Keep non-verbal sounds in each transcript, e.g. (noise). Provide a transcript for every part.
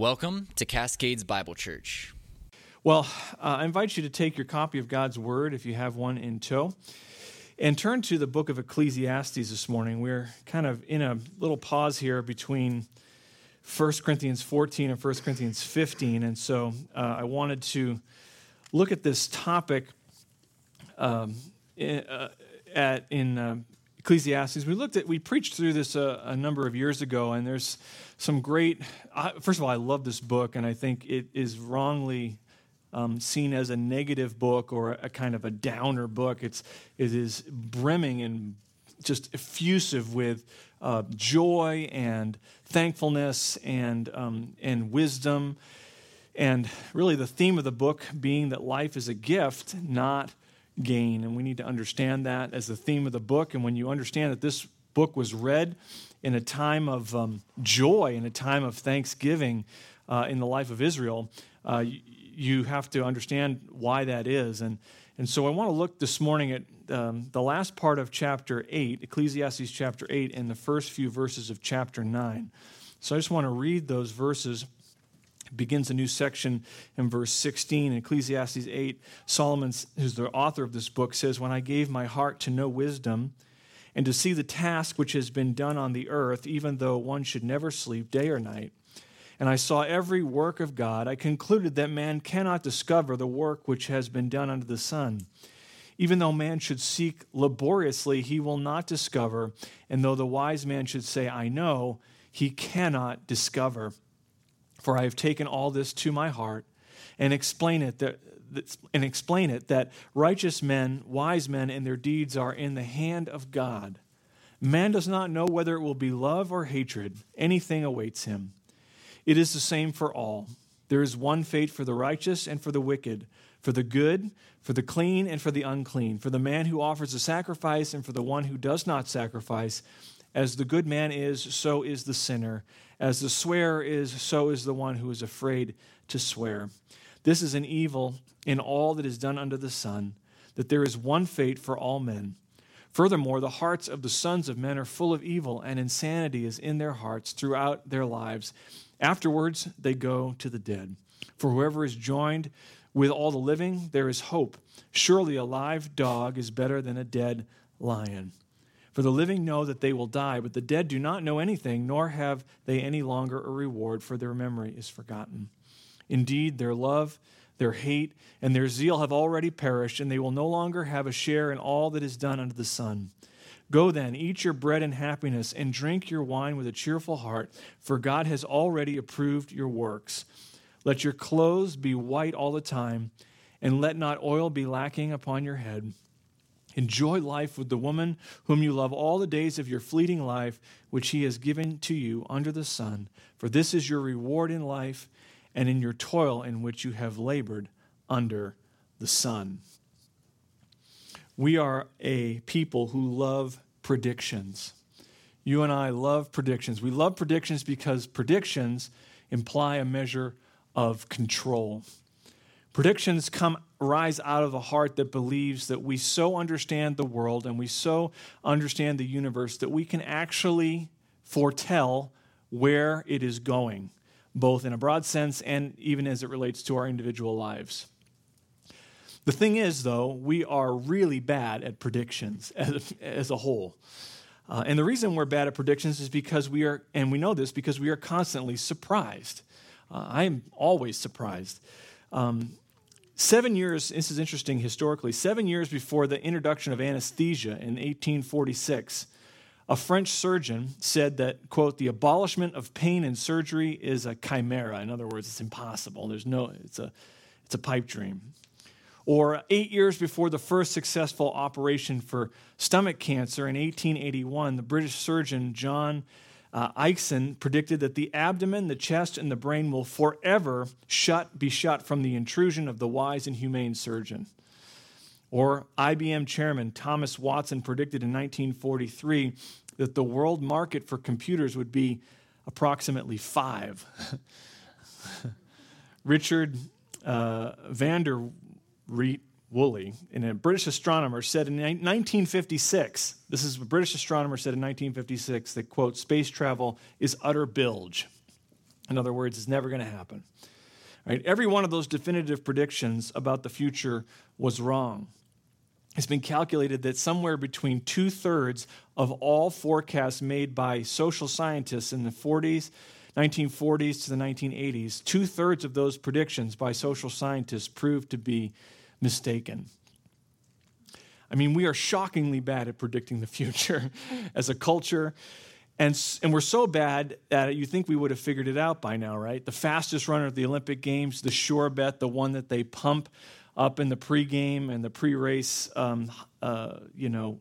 Welcome to Cascades Bible Church. Well, uh, I invite you to take your copy of God's Word, if you have one in tow, and turn to the book of Ecclesiastes this morning. We're kind of in a little pause here between 1 Corinthians 14 and 1 Corinthians 15. And so uh, I wanted to look at this topic um, in, uh, at, in uh, Ecclesiastes. We looked at, we preached through this a, a number of years ago, and there's some great. I, first of all, I love this book, and I think it is wrongly um, seen as a negative book or a kind of a downer book. It's it is brimming and just effusive with uh, joy and thankfulness and um, and wisdom, and really the theme of the book being that life is a gift, not gain. And we need to understand that as the theme of the book. And when you understand that this book was read in a time of um, joy, in a time of thanksgiving uh, in the life of Israel, uh, you, have to understand why that is. And, and so I want to look this morning at um, the last part of chapter 8, Ecclesiastes chapter 8, and the first few verses of chapter 9. So I just want to read those verses begins a new section in verse 16 in Ecclesiastes 8. Solomon, who's the author of this book, says, When I gave my heart to know wisdom and to see the task which has been done on the earth, even though one should never sleep day or night, and I saw every work of God, I concluded that man cannot discover the work which has been done under the sun. Even though man should seek laboriously, he will not discover, and though the wise man should say, I know, he cannot discover. For I have taken all this to my heart and explain it that and explain it that righteous men, wise men, and their deeds are in the hand of God. Man does not know whether it will be love or hatred. Anything awaits him. It is the same for all. There is one fate for the righteous and for the wicked, for the good, for the clean, and for the unclean, for the man who offers a sacrifice and for the one who does not sacrifice. As the good man is, so is the sinner. As the swearer is, so is the one who is afraid to swear. This is an evil in all that is done under the sun, that there is one fate for all men. Furthermore, the hearts of the sons of men are full of evil, and insanity is in their hearts throughout their lives. Afterwards, they go to the dead. For whoever is joined with all the living, there is hope. Surely a live dog is better than a dead lion. For the living know that they will die, but the dead do not know anything, nor have they any longer a reward, for their memory is forgotten. Indeed, their love, their hate, and their zeal have already perished, and they will no longer have a share in all that is done under the sun. Go then, eat your bread in happiness, and drink your wine with a cheerful heart, for God has already approved your works. Let your clothes be white all the time, and let not oil be lacking upon your head Enjoy life with the woman whom you love all the days of your fleeting life, which he has given to you under the sun. For this is your reward in life and in your toil in which you have labored under the sun. We are a people who love predictions. You and I love predictions. We love predictions because predictions imply a measure of control. Predictions come rise out of a heart that believes that we so understand the world and we so understand the universe that we can actually foretell where it is going, both in a broad sense and even as it relates to our individual lives. The thing is, though, we are really bad at predictions (laughs) as, as a whole. Uh, and the reason we're bad at predictions is because we are, and we know this because we are constantly surprised. Uh, I'm always surprised. Um, seven years, this is interesting historically, seven years before the introduction of anesthesia in 1846, a French surgeon said that, quote, the abolishment of pain in surgery is a chimera. In other words, it's impossible. There's no, it's a, it's a pipe dream. Or eight years before the first successful operation for stomach cancer in 1881, the British surgeon John uh, predicted that the abdomen, the chest, and the brain will forever shut, be shut from the intrusion of the wise and humane surgeon. Or IBM chairman Thomas Watson predicted in 1943 that the world market for computers would be approximately five. (laughs) Richard uh, Vander Reet Woolley, and a British astronomer, said in 1956, this is a British astronomer said in 1956 that, quote, space travel is utter bilge. In other words, it's never going to happen. Right? Every one of those definitive predictions about the future was wrong. It's been calculated that somewhere between two thirds of all forecasts made by social scientists in the 40s, 1940s to the 1980s, two thirds of those predictions by social scientists proved to be mistaken. I mean, we are shockingly bad at predicting the future (laughs) as a culture. And, and we're so bad that you think we would have figured it out by now, right? The fastest runner at the Olympic Games, the sure bet, the one that they pump up in the pregame and the pre-race, um, uh, you know,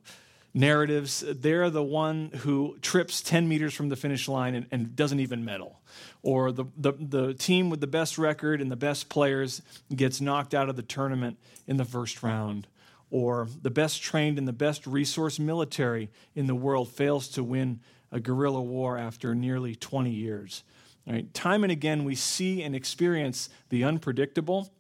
narratives. They're the one who trips 10 meters from the finish line and, and doesn't even medal. Or the, the, the team with the best record and the best players gets knocked out of the tournament in the first round. Or the best trained and the best resource military in the world fails to win a guerrilla war after nearly 20 years. Right? Time and again, we see and experience the unpredictable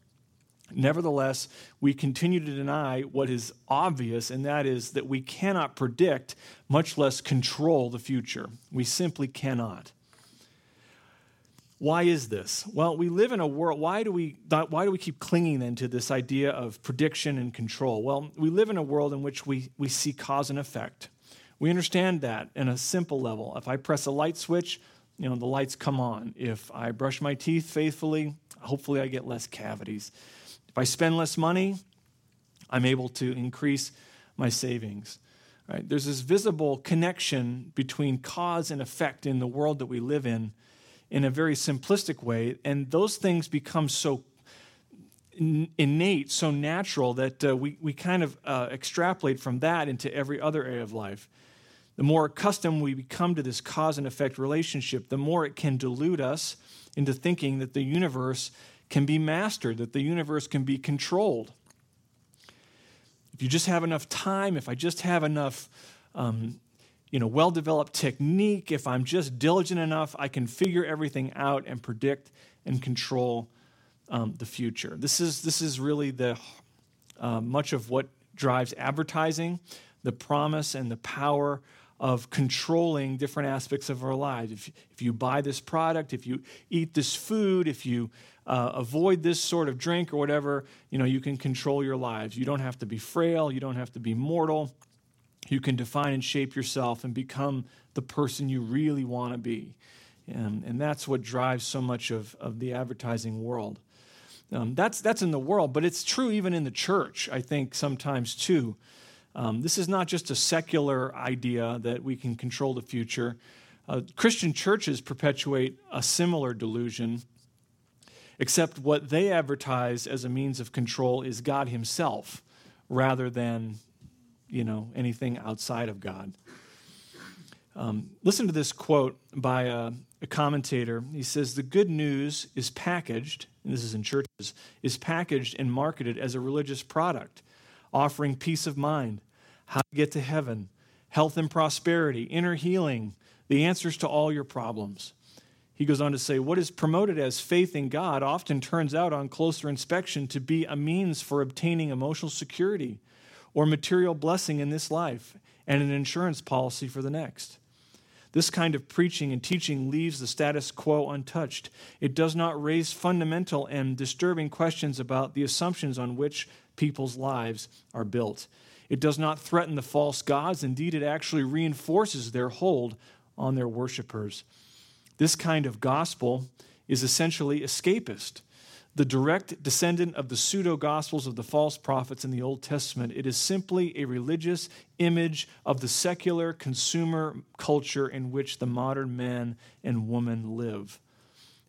Nevertheless, we continue to deny what is obvious, and that is that we cannot predict, much less control the future. We simply cannot. Why is this? Well, we live in a world. Why do we, why do we keep clinging then to this idea of prediction and control? Well, we live in a world in which we, we see cause and effect. We understand that in a simple level. If I press a light switch, you know, the lights come on. If I brush my teeth faithfully, hopefully I get less cavities. If I spend less money, I'm able to increase my savings. Right? There's this visible connection between cause and effect in the world that we live in in a very simplistic way, and those things become so innate, so natural that uh, we, we kind of uh, extrapolate from that into every other area of life. The more accustomed we become to this cause and effect relationship, the more it can delude us into thinking that the universe can be mastered, that the universe can be controlled. If you just have enough time, if I just have enough, um, you know, well-developed technique, if I'm just diligent enough, I can figure everything out and predict and control um, the future. This is this is really the uh, much of what drives advertising, the promise and the power of controlling different aspects of our lives. If, if you buy this product, if you eat this food, if you uh, avoid this sort of drink or whatever, you know, you can control your lives. You don't have to be frail, you don't have to be mortal. You can define and shape yourself and become the person you really want to be. And, and that's what drives so much of, of the advertising world. Um, that's, that's in the world, but it's true even in the church, I think, sometimes too. Um, this is not just a secular idea that we can control the future. Uh, Christian churches perpetuate a similar delusion except what they advertise as a means of control is God Himself rather than, you know, anything outside of God. Um, listen to this quote by a, a commentator. He says, The good news is packaged, and this is in churches, is packaged and marketed as a religious product, offering peace of mind, how to get to heaven, health and prosperity, inner healing, the answers to all your problems. He goes on to say, What is promoted as faith in God often turns out on closer inspection to be a means for obtaining emotional security or material blessing in this life and an insurance policy for the next. This kind of preaching and teaching leaves the status quo untouched. It does not raise fundamental and disturbing questions about the assumptions on which people's lives are built. It does not threaten the false gods. Indeed, it actually reinforces their hold on their worshippers. This kind of gospel is essentially escapist. The direct descendant of the pseudo gospels of the false prophets in the Old Testament, it is simply a religious image of the secular consumer culture in which the modern man and woman live.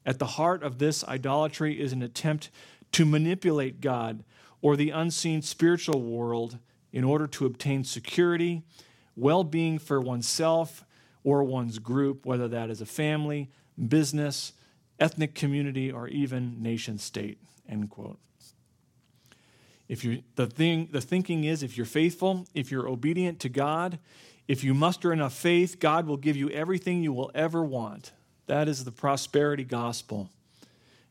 At the heart of this idolatry is an attempt to manipulate God or the unseen spiritual world in order to obtain security, well being for oneself, or one's group, whether that is a family, business, ethnic community, or even nation state. End quote. If you the thing the thinking is if you're faithful, if you're obedient to God, if you muster enough faith, God will give you everything you will ever want. That is the prosperity gospel.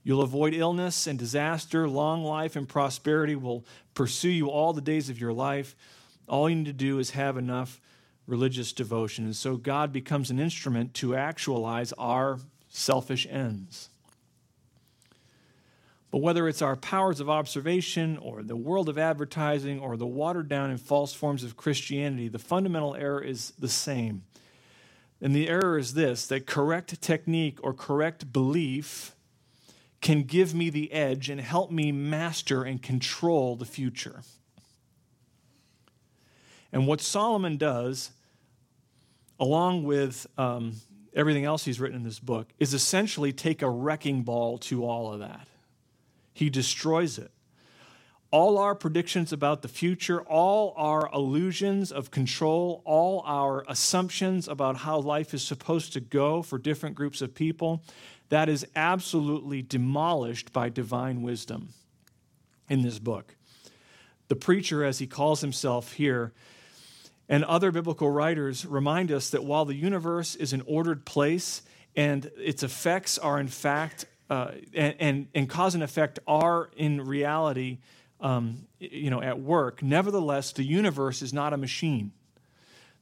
You'll avoid illness and disaster. Long life and prosperity will pursue you all the days of your life. All you need to do is have enough religious devotion. And so God becomes an instrument to actualize our selfish ends. But whether it's our powers of observation or the world of advertising or the watered down and false forms of Christianity, the fundamental error is the same. And the error is this that correct technique or correct belief can give me the edge and help me master and control the future. And what Solomon does, along with um, everything else he's written in this book, is essentially take a wrecking ball to all of that. He destroys it. All our predictions about the future, all our illusions of control, all our assumptions about how life is supposed to go for different groups of people, that is absolutely demolished by divine wisdom in this book. The preacher, as he calls himself here, and other biblical writers remind us that while the universe is an ordered place and its effects are in fact, uh, and, and, and, cause and effect are in reality, um, you know, at work, nevertheless, the universe is not a machine.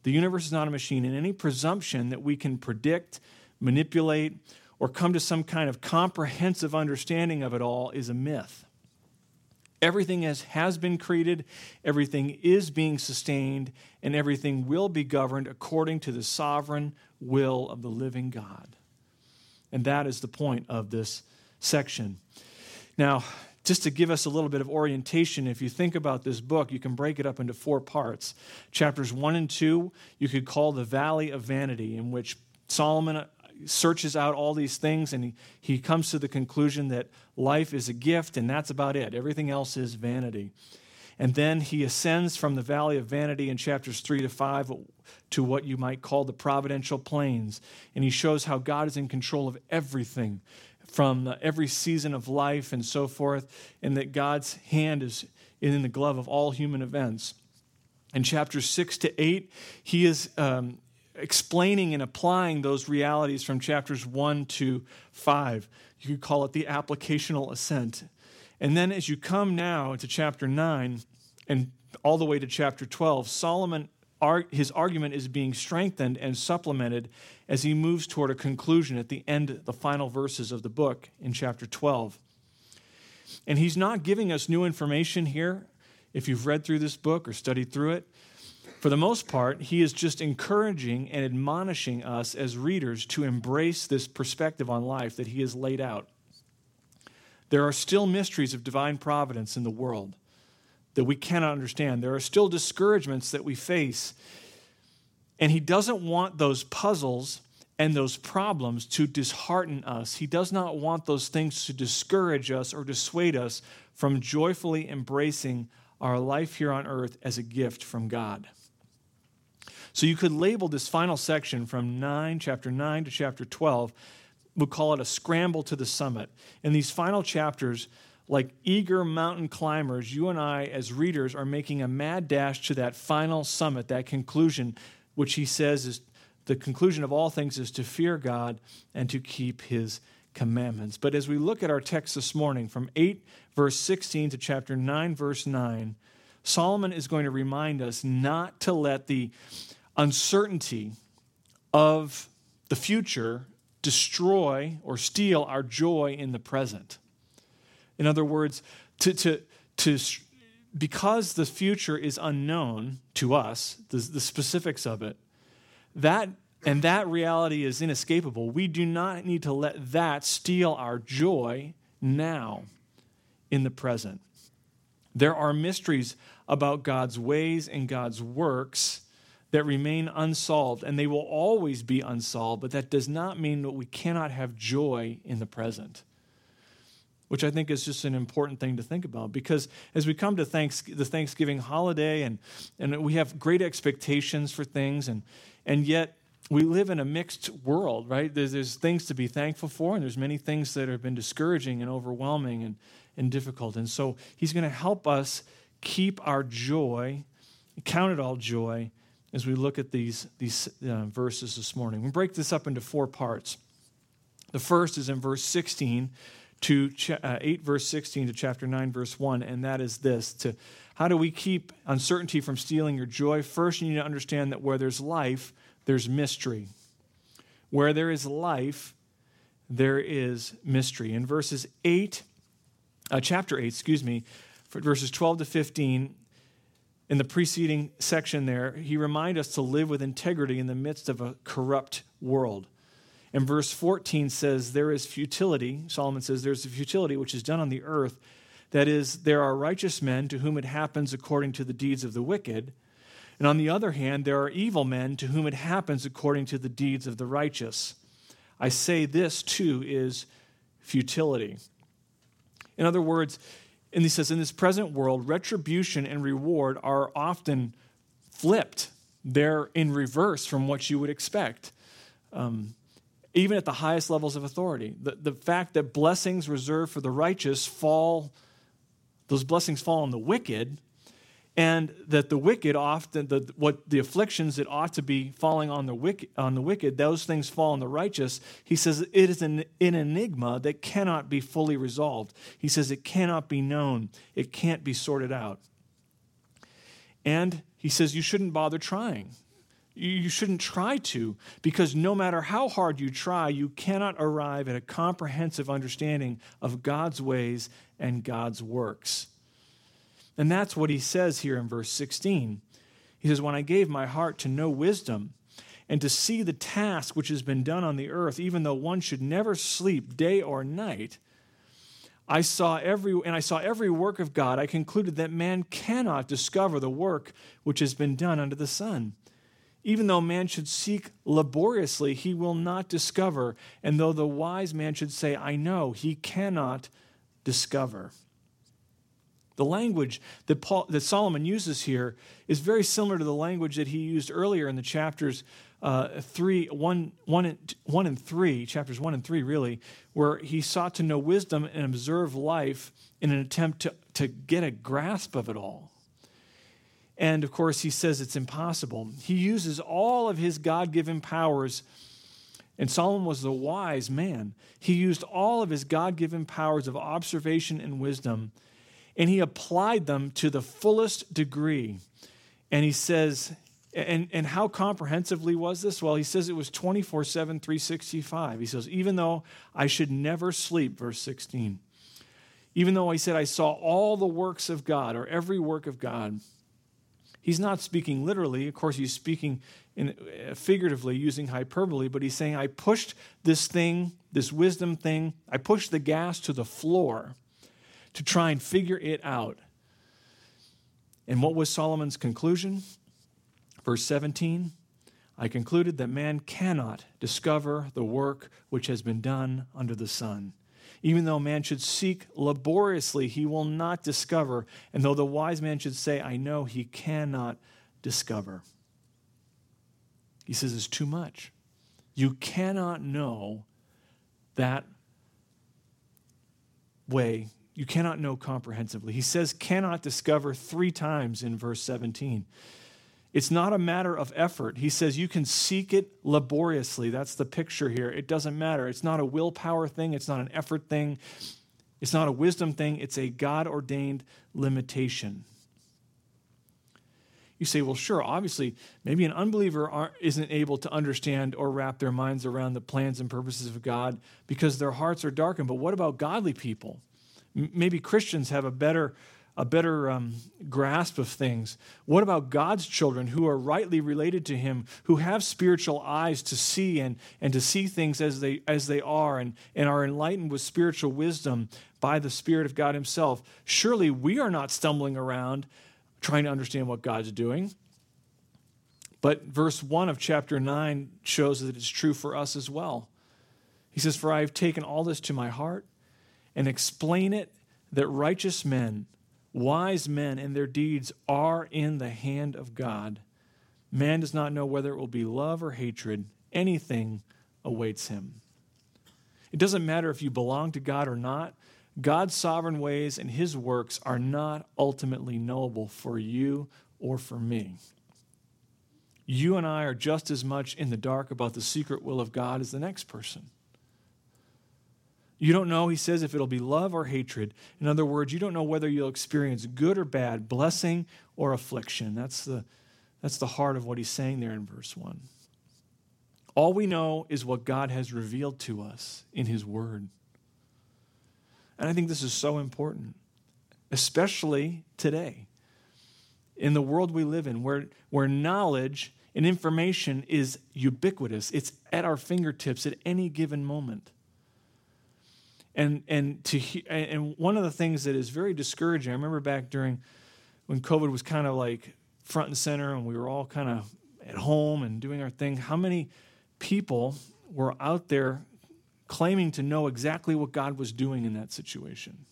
The universe is not a machine, and any presumption that we can predict, manipulate, or come to some kind of comprehensive understanding of it all is a myth. Everything has, been created, everything is being sustained, and everything will be governed according to the sovereign will of the living God. And that is the point of this section. Now, just to give us a little bit of orientation, if you think about this book, you can break it up into four parts. Chapters one and two, you could call the Valley of Vanity, in which Solomon searches out all these things and he, he comes to the conclusion that life is a gift and that's about it. Everything else is vanity. And then he ascends from the valley of vanity in chapters 3 to 5 to what you might call the providential plains. And he shows how God is in control of everything from every season of life and so forth, and that God's hand is in the glove of all human events. In chapters 6 to 8, he is um, explaining and applying those realities from chapters 1 to 5. You could call it the applicational ascent. And then as you come now to chapter 9 and all the way to chapter 12, Solomon his argument is being strengthened and supplemented as he moves toward a conclusion at the end the final verses of the book in chapter 12 and he's not giving us new information here if you've read through this book or studied through it for the most part, he is just encouraging and admonishing us as readers to embrace this perspective on life that he has laid out. There are still mysteries of divine providence in the world that we cannot understand. There are still discouragements that we face. And he doesn't want those puzzles and those problems to dishearten us. He does not want those things to discourage us or dissuade us from joyfully embracing our life here on earth as a gift from God. So you could label this final section from 9, chapter 9 to chapter 12, we'll call it a scramble to the summit. In these final chapters, like eager mountain climbers, you and I, as readers, are making a mad dash to that final summit, that conclusion, which he says is the conclusion of all things is to fear God and to keep his commandments. But as we look at our text this morning, from 8, verse 16 to chapter 9, verse 9, Solomon is going to remind us not to let the uncertainty of the future destroy or steal our joy in the present. In other words, to, to, to, because the future is unknown to us, the, the specifics of it, that and that reality is inescapable. We do not need to let that steal our joy now in the present. There are mysteries about God's ways and God's works that remain unsolved, and they will always be unsolved, but that does not mean that we cannot have joy in the present. Which I think is just an important thing to think about because as we come to thanks, the Thanksgiving holiday and, and we have great expectations for things, and, and yet we live in a mixed world, right? There's, there's things to be thankful for, and there's many things that have been discouraging and overwhelming and, and difficult. And so he's going to help us keep our joy, count it all joy, as we look at these, these uh, verses this morning. We break this up into four parts. The first is in verse 16 to uh, 8 verse 16 to chapter 9 verse 1 and that is this to how do we keep uncertainty from stealing your joy first you need to understand that where there's life there's mystery where there is life there is mystery. In verses 8, uh, chapter 8, excuse me, verses 12 to 15, in the preceding section there, he reminds us to live with integrity in the midst of a corrupt world. And verse 14 says, There is futility, Solomon says, there's a futility which is done on the earth. That is, there are righteous men to whom it happens according to the deeds of the wicked. And on the other hand, there are evil men to whom it happens according to the deeds of the righteous. I say this too is futility. In other words, and he says, in this present world, retribution and reward are often flipped. They're in reverse from what you would expect, um, even at the highest levels of authority. The, the fact that blessings reserved for the righteous fall, those blessings fall on the wicked, and that the wicked often the, what the afflictions that ought to be falling on the wicked on the wicked those things fall on the righteous. He says it is an, an enigma that cannot be fully resolved. He says it cannot be known. It can't be sorted out. And he says you shouldn't bother trying. You shouldn't try to because no matter how hard you try you cannot arrive at a comprehensive understanding of god's ways and god's works and that's what he says here in verse 16. He says, When I gave my heart to know wisdom and to see the task which has been done on the earth, even though one should never sleep day or night, I saw every and I saw every work of God. I concluded that man cannot discover the work which has been done under the sun. Even though man should seek laboriously, he will not discover. And though the wise man should say, I know, he cannot discover. The language that, Paul, that Solomon uses here is very similar to the language that he used earlier in the chapters uh, three, one, one, and, one and three, chapters one and three, really, where he sought to know wisdom and observe life in an attempt to, to get a grasp of it all. And of course, he says it's impossible. He uses all of his God given powers, and Solomon was the wise man. He used all of his God given powers of observation and wisdom and he applied them to the fullest degree. And he says, and, and how comprehensively was this? Well, he says it was 24 7, 365. He says, even though I should never sleep, verse 16, even though I said I saw all the works of God or every work of God, he's not speaking literally. Of course, he's speaking in, uh, figuratively using hyperbole, but he's saying, I pushed this thing, this wisdom thing, I pushed the gas to the floor to try and figure it out. And what was Solomon's conclusion? Verse 17 I concluded that man cannot discover the work which has been done under the sun. Even though man should seek laboriously, he will not discover. And though the wise man should say, I know, he cannot discover. He says it's too much. You cannot know that way you cannot know comprehensively. He says, cannot discover three times in verse 17. It's not a matter of effort. He says you can seek it laboriously. That's the picture here. It doesn't matter. It's not a willpower thing, it's not an effort thing, it's not a wisdom thing, it's a God ordained limitation. You say, well, sure, obviously, maybe an unbeliever isn't able to understand or wrap their minds around the plans and purposes of God because their hearts are darkened. But what about godly people? Maybe Christians have a better a better um, grasp of things. What about God's children who are rightly related to Him, who have spiritual eyes to see and, and to see things as they, as they are and, and are enlightened with spiritual wisdom by the Spirit of God Himself? Surely we are not stumbling around trying to understand what God's doing. But verse 1 of chapter 9 shows that it's true for us as well. He says, For I have taken all this to my heart and explain it that righteous men, wise men, and their deeds are in the hand of God. Man does not know whether it will be love or hatred, anything awaits him. It doesn't matter if you belong to God or not. God's sovereign ways and his works are not ultimately knowable for you or for me. You and I are just as much in the dark about the secret will of God as the next person. You don't know, he says, if it'll be love or hatred. In other words, you don't know whether you'll experience good or bad, blessing or affliction. That's the, that's the heart of what he's saying there in verse 1. All we know is what God has revealed to us in His Word. And I think this is so important, especially today, in the world we live in, where, where knowledge and information is ubiquitous. It's at our fingertips at any given moment. And, and, to, and one of the things that is very discouraging, I remember back during when COVID was kind of like front and center and we were all kind of at home and doing our thing, how many people were out there claiming to know exactly what God was doing in that situation?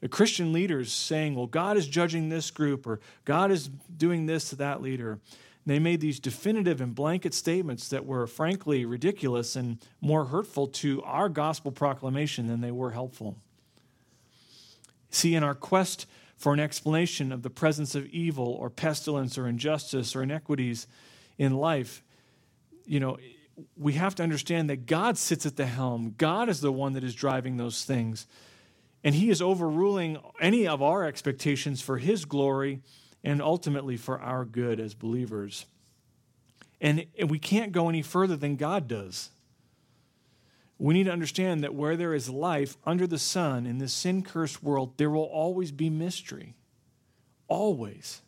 The Christian leaders saying, well, God is judging this group or God is doing this to that leader. They made these definitive and blanket statements that were frankly ridiculous and more hurtful to our gospel proclamation than they were helpful. See, in our quest for an explanation of the presence of evil or pestilence or injustice or inequities in life, you know, we have to understand that God sits at the helm. God is the one that is driving those things. And He is overruling any of our expectations for His glory and ultimately for our good as believers. And, we can't go any further than God does. We need to understand that where there is life under the sun in this sin cursed world, there will always be mystery. Always.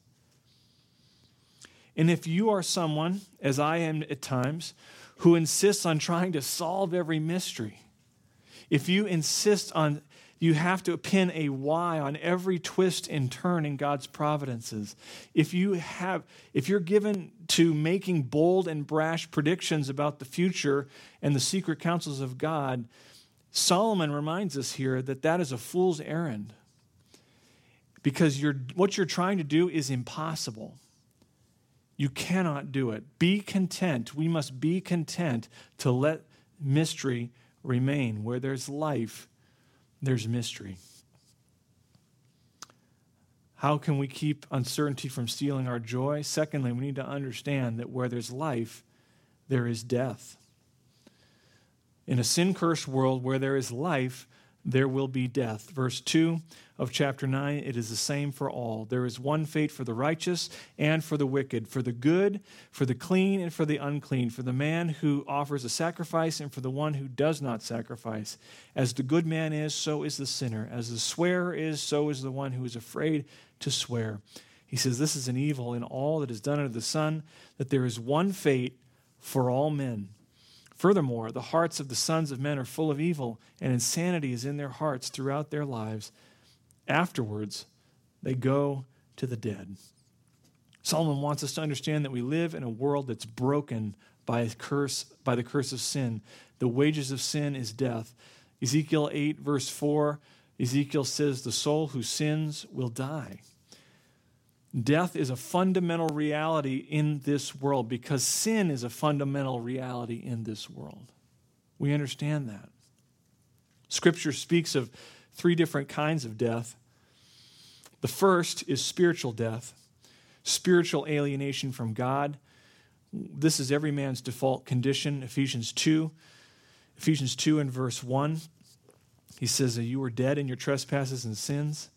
And if you are someone, as I am at times, who insists on trying to solve every mystery, if you insist on you have to pin a why on every twist and turn in God's providences. If you have if you're given to making bold and brash predictions about the future and the secret counsels of God, Solomon reminds us here that that is a fool's errand. Because you're, what you're trying to do is impossible. You cannot do it. Be content. We must be content to let mystery remain. Where there's life, there's mystery. How can we keep uncertainty from stealing our joy? Secondly, we need to understand that where there's life, there is death. In a sin cursed world where there is life, there will be death. Verse 2 of chapter 9 it is the same for all. There is one fate for the righteous and for the wicked, for the good, for the clean, and for the unclean, for the man who offers a sacrifice and for the one who does not sacrifice. As the good man is, so is the sinner. As the swearer is, so is the one who is afraid to swear. He says, This is an evil in all that is done under the sun, that there is one fate for all men. Furthermore, the hearts of the sons of men are full of evil, and insanity is in their hearts throughout their lives. Afterwards, they go to the dead. Solomon wants us to understand that we live in a world that's broken by curse by the curse of sin. The wages of sin is death. Ezekiel 8 verse 4, Ezekiel says the soul who sins will die. Death is a fundamental reality in this world because sin is a fundamental reality in this world. We understand that. Scripture speaks of three different kinds of death. The first is spiritual death, spiritual alienation from God. This is every man's default condition. Ephesians 2. Ephesians 2 and verse 1. He says that you were dead in your trespasses and sins.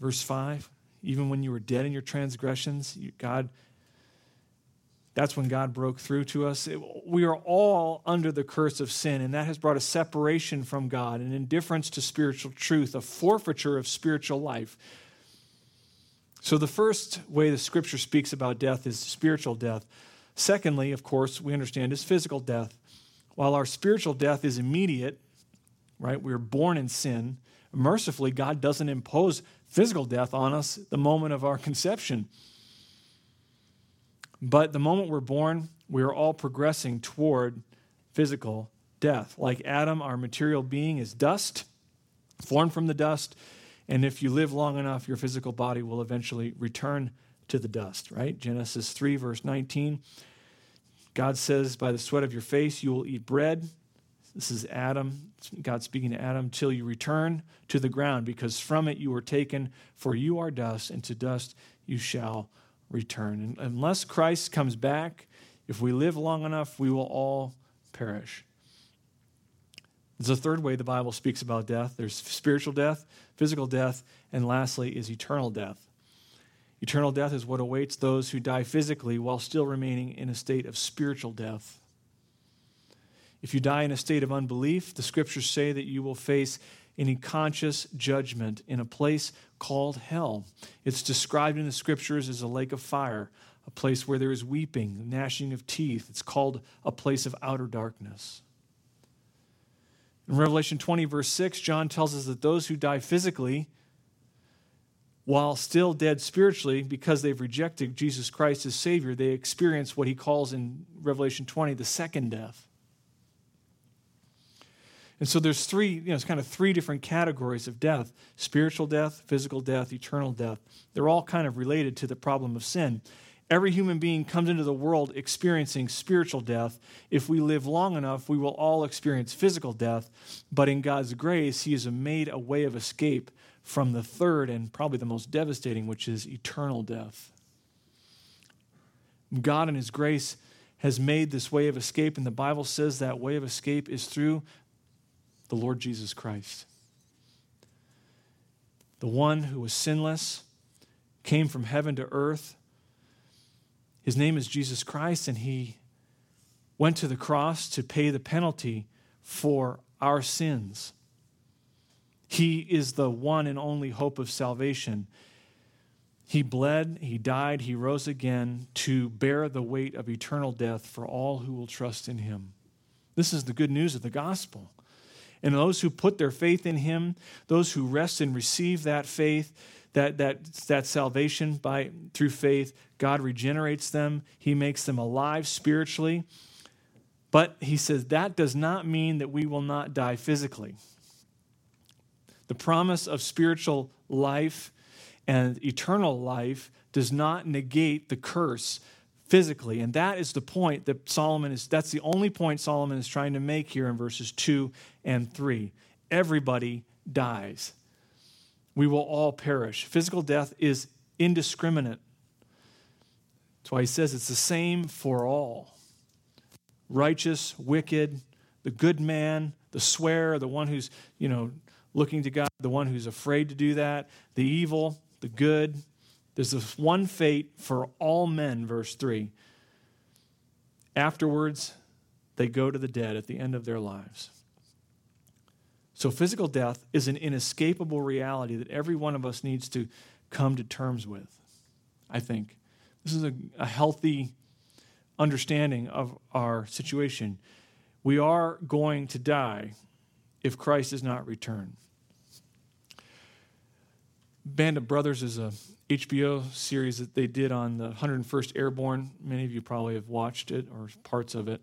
Verse 5 even when you were dead in your transgressions, God, that's when God broke through to us. It, we are all under the curse of sin, and that has brought a separation from God, an indifference to spiritual truth, a forfeiture of spiritual life. So, the first way the scripture speaks about death is spiritual death. Secondly, of course, we understand is physical death. While our spiritual death is immediate, right, we're born in sin, mercifully, God doesn't impose physical death on us the moment of our conception. But the moment we're born, we are all progressing toward physical death. Like Adam, our material being is dust, formed from the dust. And if you live long enough, your physical body will eventually return to the dust, right? Genesis 3, verse 19. God says, By the sweat of your face you will eat bread this is Adam, God speaking to Adam, till you return to the ground, because from it you were taken, for you are dust, and to dust you shall return. And unless Christ comes back, if we live long enough, we will all perish. There's a third way the Bible speaks about death there's spiritual death, physical death, and lastly is eternal death. Eternal death is what awaits those who die physically while still remaining in a state of spiritual death. If you die in a state of unbelief, the scriptures say that you will face any conscious judgment in a place called hell. It's described in the scriptures as a lake of fire, a place where there is weeping, gnashing of teeth. It's called a place of outer darkness. In Revelation 20, verse 6, John tells us that those who die physically, while still dead spiritually, because they've rejected Jesus Christ as Savior, they experience what he calls in Revelation 20 the second death. And so there's three, you know, it's kind of three different categories of death spiritual death, physical death, eternal death. They're all kind of related to the problem of sin. Every human being comes into the world experiencing spiritual death. If we live long enough, we will all experience physical death. But in God's grace, He has made a way of escape from the third and probably the most devastating, which is eternal death. God, in His grace, has made this way of escape, and the Bible says that way of escape is through the Lord Jesus Christ. The one who was sinless came from heaven to earth his name is Jesus Christ, and he went to the cross to pay the penalty for our sins. He is the one and only hope of salvation. He bled, he died, he rose again to bear the weight of eternal death for all who will trust in him. This is the good news of the gospel. And those who put their faith in him, those who rest and receive that faith, that, that, that salvation by, through faith, God regenerates them, He makes them alive spiritually. But He says that does not mean that we will not die physically. The promise of spiritual life and eternal life does not negate the curse physically. And that is the point that Solomon is, that's the only point Solomon is trying to make here in verses 2 and 3. Everybody dies we will all perish. Physical death is indiscriminate. That's why he says it's the same for all righteous, wicked, the good man, the swearer, the one who's, you know, looking to God, the one who's afraid to do that, the evil, the good. There's this one fate for all men, verse 3. Afterwards, they go to the dead at the end of their lives. So, physical death is an inescapable reality that every one of us needs to come to terms with, I think. This is a, a healthy understanding of our situation. We are going to die if Christ does not return. Band of Brothers is a HBO series that they did on the 101st Airborne. Many of you probably have watched it or parts of it.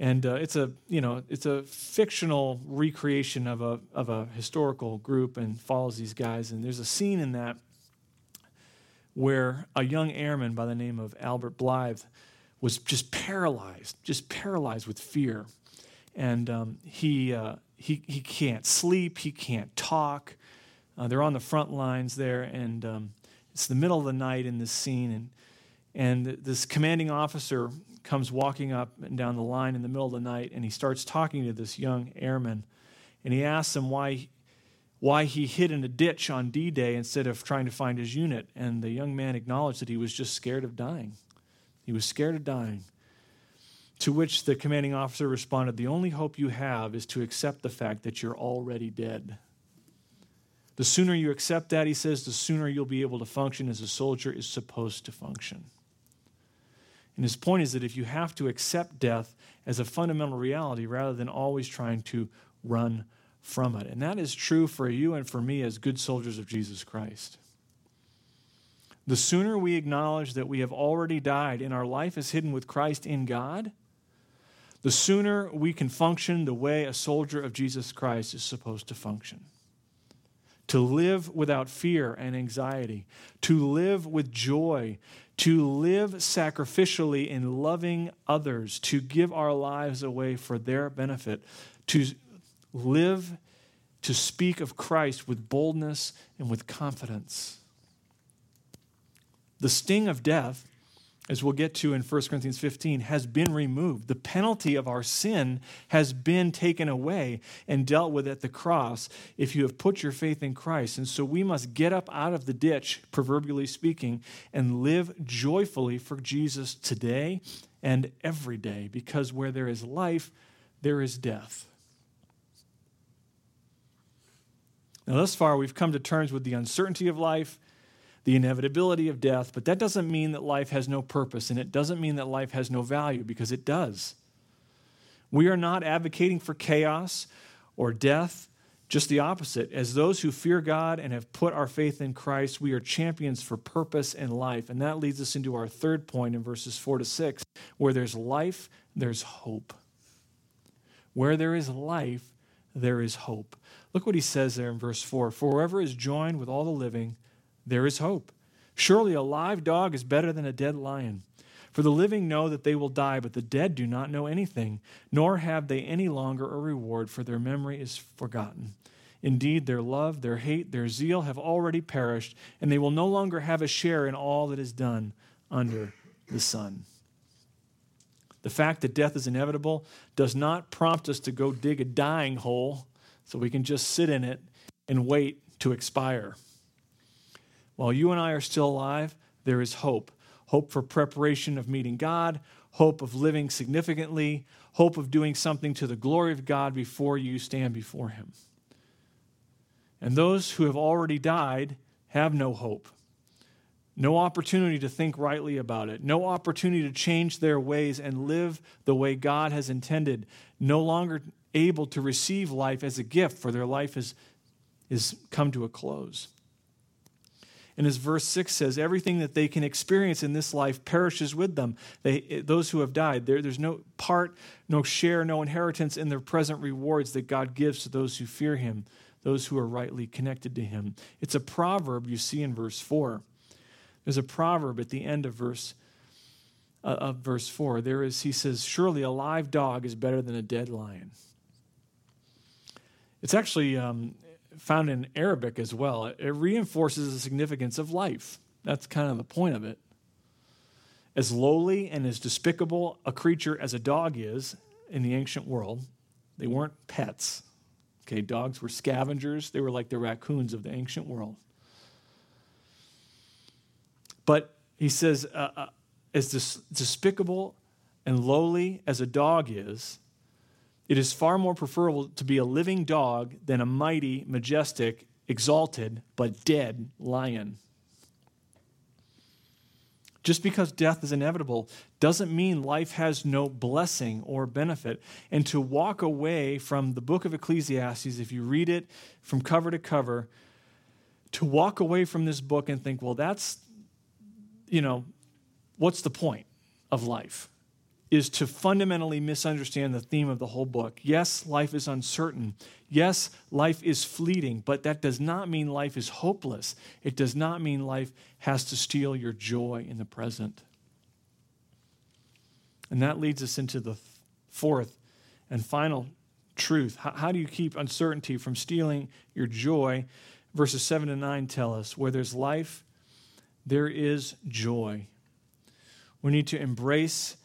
And uh, it's a you know it's a fictional recreation of a of a historical group and follows these guys. And there's a scene in that where a young airman by the name of Albert Blythe was just paralyzed just paralyzed with fear. And um, he uh, he he can't sleep he can't talk uh, they're on the front lines there and um, it's the middle of the night in this scene and and this commanding officer comes walking up and down the line in the middle of the night and he starts talking to this young airman and he asks him why why he hid in a ditch on D-Day instead of trying to find his unit and the young man acknowledged that he was just scared of dying. He was scared of dying. To which the commanding officer responded, "The only hope you have is to accept the fact that you're already dead." The sooner you accept that, he says, the sooner you'll be able to function as a soldier is supposed to function. And his point is that if you have to accept death as a fundamental reality rather than always trying to run from it. And that is true for you and for me as good soldiers of Jesus Christ. The sooner we acknowledge that we have already died and our life is hidden with Christ in God, the sooner we can function the way a soldier of Jesus Christ is supposed to function. To live without fear and anxiety, to live with joy, to live sacrificially in loving others, to give our lives away for their benefit, to live to speak of Christ with boldness and with confidence. The sting of death as we'll get to in 1 Corinthians 15, has been removed. The penalty of our sin has been taken away and dealt with at the cross if you have put your faith in Christ. And so we must get up out of the ditch, proverbially speaking, and live joyfully for Jesus today and every day, because where there is life, there is death. Now, thus far, we've come to terms with the uncertainty of life, the inevitability of death, but that doesn't mean that life has no purpose, and it doesn't mean that life has no value, because it does. We are not advocating for chaos or death, just the opposite. As those who fear God and have put our faith in Christ, we are champions for purpose and life. And that leads us into our third point in verses 4 to 6 where there's life, there's hope. Where there is life, there is hope. Look what he says there in verse 4 For wherever is joined with all the living, there is hope. Surely a live dog is better than a dead lion. For the living know that they will die, but the dead do not know anything, nor have they any longer a reward, for their memory is forgotten. Indeed, their love, their hate, their zeal have already perished, and they will no longer have a share in all that is done under the sun. The fact that death is inevitable does not prompt us to go dig a dying hole so we can just sit in it and wait to expire. While you and I are still alive, there is hope hope for preparation of meeting God, hope of living significantly, hope of doing something to the glory of God before you stand before Him. And those who have already died have no hope, no opportunity to think rightly about it, no opportunity to change their ways and live the way God has intended, no longer able to receive life as a gift, for their life has, is come to a close. And as verse 6 says, everything that they can experience in this life perishes with them. They, those who have died, there, there's no part, no share, no inheritance in the present rewards that God gives to those who fear Him, those who are rightly connected to Him. It's a proverb you see in verse 4. There's a proverb at the end of verse uh, of verse 4. There is, he says, Surely a live dog is better than a dead lion. It's actually, um, found in Arabic as well. It reinforces the significance of life. That's kind of the point of it. As lowly and as despicable a creature as a dog is in the ancient world, they weren't pets. Okay, dogs were scavengers, they were like the raccoons of the ancient world. But he says, uh, uh, as dis- despicable and lowly as a dog is, it is far more preferable to be a living dog than a mighty, majestic, exalted, but dead lion. Just because death is inevitable doesn't mean life has no blessing or benefit. And to walk away from the book of Ecclesiastes, if you read it from cover to cover, to walk away from this book and think, well, that's, you know, what's the point of life? Is to fundamentally misunderstand the theme of the whole book. Yes, life is uncertain. Yes, life is fleeting, but that does not mean life is hopeless. It does not mean life has to steal your joy in the present. And that leads us into the fourth and final truth. How, do you keep uncertainty from stealing your joy? Verses 7 to 9 tell us where there's life, there is joy. We need to embrace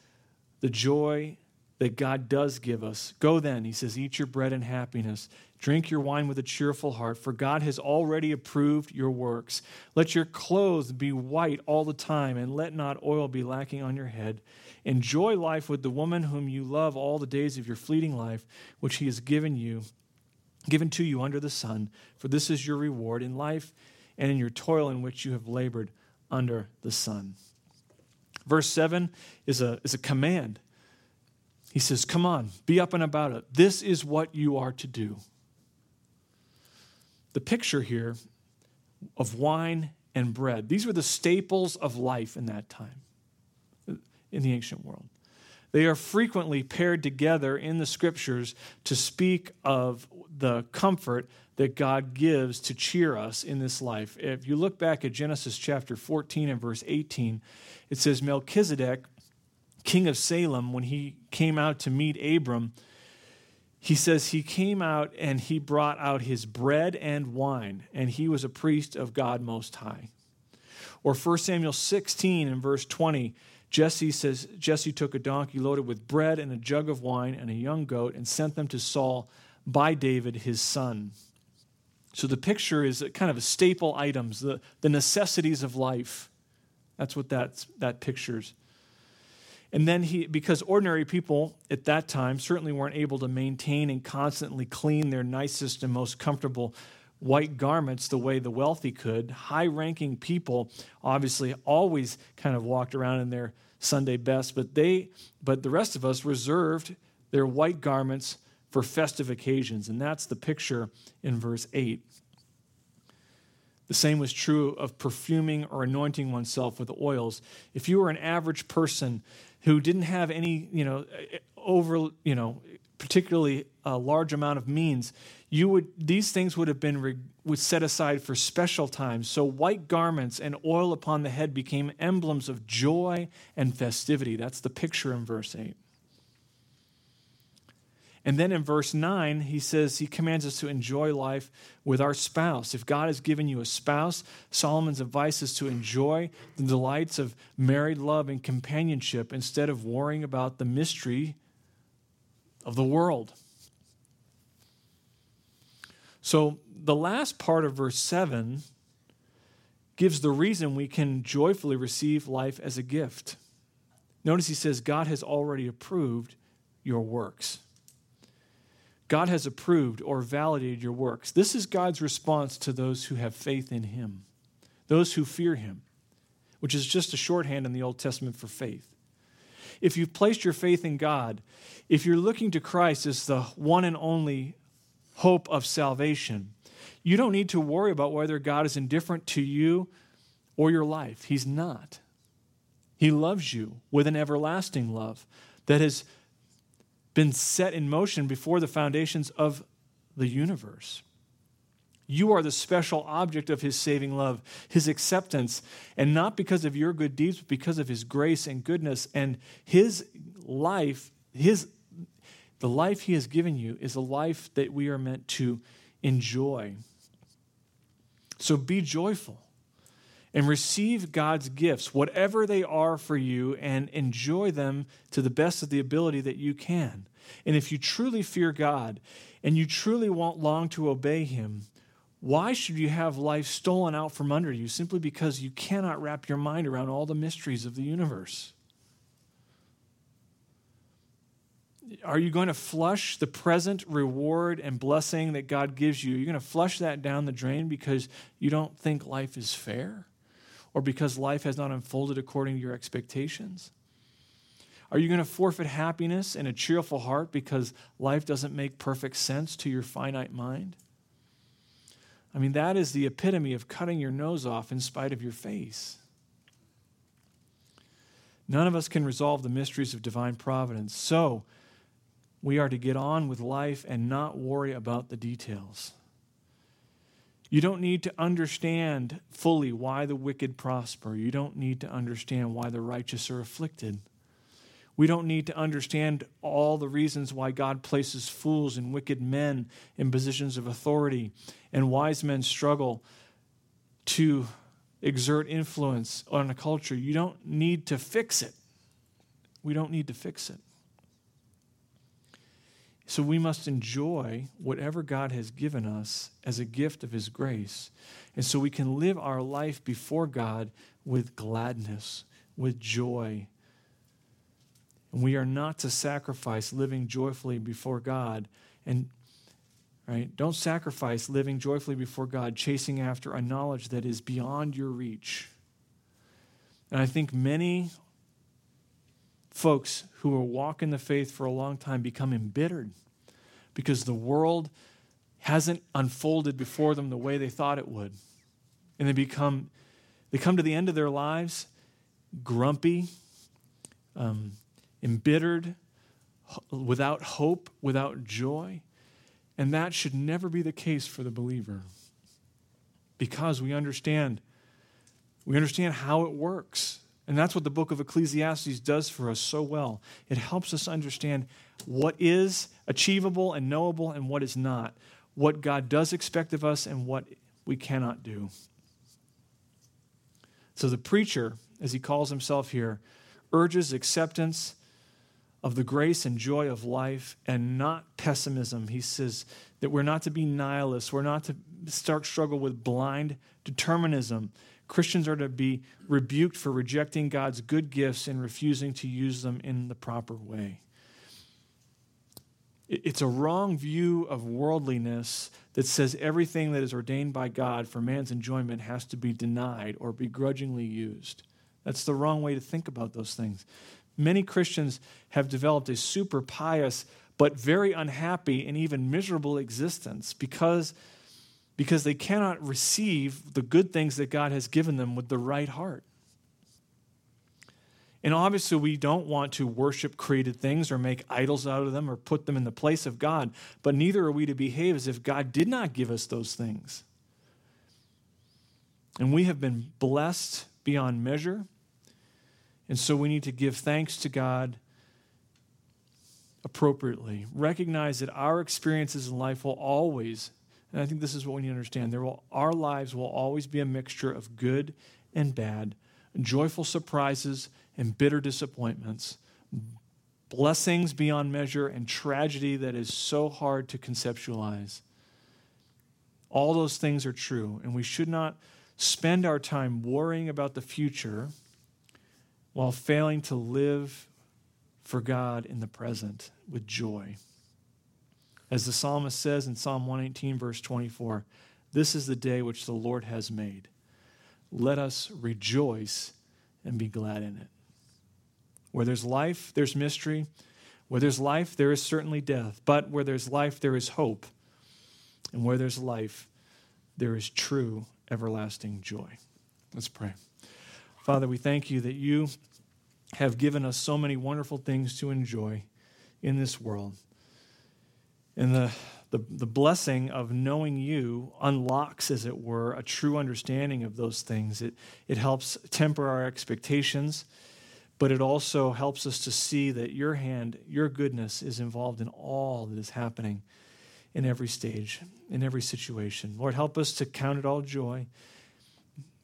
the joy that God does give us. Go then, he says, eat your bread in happiness. Drink your wine with a cheerful heart, for God has already approved your works. Let your clothes be white all the time, and let not oil be lacking on your head. Enjoy life with the woman whom you love all the days of your fleeting life, which he has given you, given to you under the sun, for this is your reward in life and in your toil in which you have labored under the sun. Verse 7 is a, is a command. He says, Come on, be up and about it. This is what you are to do. The picture here of wine and bread, these were the staples of life in that time, in the ancient world. They are frequently paired together in the scriptures to speak of the comfort that God gives to cheer us in this life. If you look back at Genesis chapter 14 and verse 18, it says Melchizedek, king of Salem, when he came out to meet Abram, he says he came out and he brought out his bread and wine, and he was a priest of God Most High. Or 1 Samuel 16 and verse 20, Jesse says Jesse took a donkey loaded with bread and a jug of wine and a young goat and sent them to Saul by David his son. So the picture is kind of a staple items, the, the necessities of life. That's what that's, that pictures. And then he, because ordinary people at that time certainly weren't able to maintain and constantly clean their nicest and most comfortable white garments the way the wealthy could, high ranking people obviously always kind of walked around in their Sunday best, but they, but the rest of us reserved their white garments for festive occasions. And that's the picture in verse 8. The same was true of perfuming or anointing oneself with oils. If you were an average person who didn't have any, you know, over, you know, particularly a large amount of means, you would these things would have been re, would set aside for special times. So white garments and oil upon the head became emblems of joy and festivity. That's the picture in verse 8. And then in verse 9, he says he commands us to enjoy life with our spouse. If God has given you a spouse, Solomon's advice is to enjoy the delights of married love and companionship instead of worrying about the mystery of the world. So the last part of verse 7 gives the reason we can joyfully receive life as a gift. Notice he says, God has already approved your works. God has approved or validated your works. This is God's response to those who have faith in Him, those who fear Him, which is just a shorthand in the Old Testament for faith. If you've placed your faith in God, if you're looking to Christ as the one and only hope of salvation, you don't need to worry about whether God is indifferent to you or your life. He's not. He loves you with an everlasting love that has been set in motion before the foundations of the universe. You are the special object of his saving love, his acceptance, and not because of your good deeds, but because of his grace and goodness. And his life, his the life he has given you is a life that we are meant to enjoy. So be joyful and receive God's gifts, whatever they are for you, and enjoy them to the best of the ability that you can. And if you truly fear God and you truly want long to obey Him, why should you have life stolen out from under you simply because you cannot wrap your mind around all the mysteries of the universe? Are you going to flush the present reward and blessing that God gives you? You're going to flush that down the drain because you don't think life is fair? Or because life has not unfolded according to your expectations? Are you going to forfeit happiness and a cheerful heart because life doesn't make perfect sense to your finite mind? I mean, that is the epitome of cutting your nose off in spite of your face. None of us can resolve the mysteries of divine providence. So, we are to get on with life and not worry about the details. You don't need to understand fully why the wicked prosper. You don't need to understand why the righteous are afflicted. We don't need to understand all the reasons why God places fools and wicked men in positions of authority and wise men struggle to exert influence on a culture. You don't need to fix it. We don't need to fix it. So we must enjoy whatever God has given us as a gift of His grace. And so we can live our life before God with gladness, with joy. And we are not to sacrifice living joyfully before God. And right, don't sacrifice living joyfully before God, chasing after a knowledge that is beyond your reach. And I think many folks who are walk in the faith for a long time become embittered because the world hasn't unfolded before them the way they thought it would. And they become, they come to the end of their lives grumpy, um, embittered, without hope, without joy. And that should never be the case for the believer because we understand we understand how it works and that's what the book of Ecclesiastes does for us so well. It helps us understand what is achievable and knowable and what is not, what God does expect of us and what we cannot do. So the preacher, as he calls himself here, urges acceptance of the grace and joy of life and not pessimism. He says that we're not to be nihilists, we're not to start struggle with blind determinism Christians are to be rebuked for rejecting God's good gifts and refusing to use them in the proper way. It's a wrong view of worldliness that says everything that is ordained by God for man's enjoyment has to be denied or begrudgingly used. That's the wrong way to think about those things. Many Christians have developed a super pious but very unhappy and even miserable existence because, because they cannot receive the good things that God has given them with the right heart. And obviously, we don't want to worship created things or make idols out of them or put them in the place of God, but neither are we to behave as if God did not give us those things. And we have been blessed beyond measure. And so we need to give thanks to God appropriately. Recognize that our experiences in life will always, and I think this is what we need to understand, there will, our lives will always be a mixture of good and bad, joyful surprises and bitter disappointments, blessings beyond measure, and tragedy that is so hard to conceptualize. All those things are true, and we should not spend our time worrying about the future while failing to live for God in the present with joy. As the psalmist says in Psalm 118, verse 24, this is the day which the Lord has made. Let us rejoice and be glad in it. Where there's life, there's mystery. Where there's life, there is certainly death. But where there's life, there is hope. And where there's life, there is true everlasting joy. Let's pray. Father, we thank you that you have given us so many wonderful things to enjoy in this world. And the, the, the, blessing of knowing you unlocks, as it were, a true understanding of those things. It, it helps temper our expectations but it also helps us to see that your hand, your goodness is involved in all that is happening in every stage, in every situation. Lord, help us to count it all joy.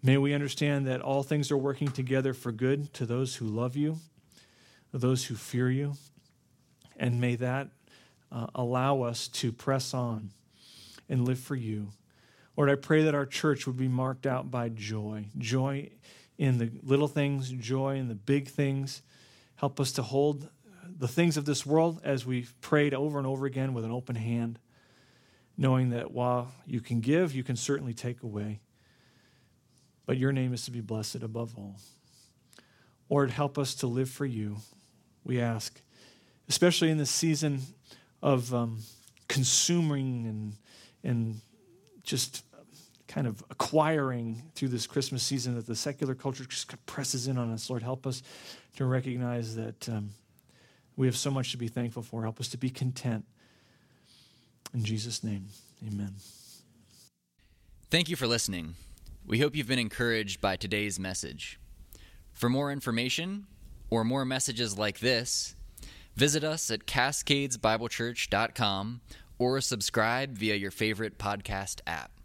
May we understand that all things are working together for good to those who love you, those who fear you, and may that uh, allow us to press on and live for you. Lord, I pray that our church would be marked out by joy, joy in the little things, joy in the big things. Help us to hold the things of this world as we've prayed over and over again with an open hand, knowing that while you can give, you can certainly take away. But your name is to be blessed above all. Lord, help us to live for you, we ask, especially in this season of um, consuming and, and just kind of acquiring through this Christmas season that the secular culture just presses in on us. Lord, help us to recognize that um, we have so much to be thankful for. Help us to be content. In Jesus' name, amen. Thank you for listening. We hope you've been encouraged by today's message. For more information or more messages like this, visit us at cascadesbiblechurch.com or subscribe via your favorite podcast app.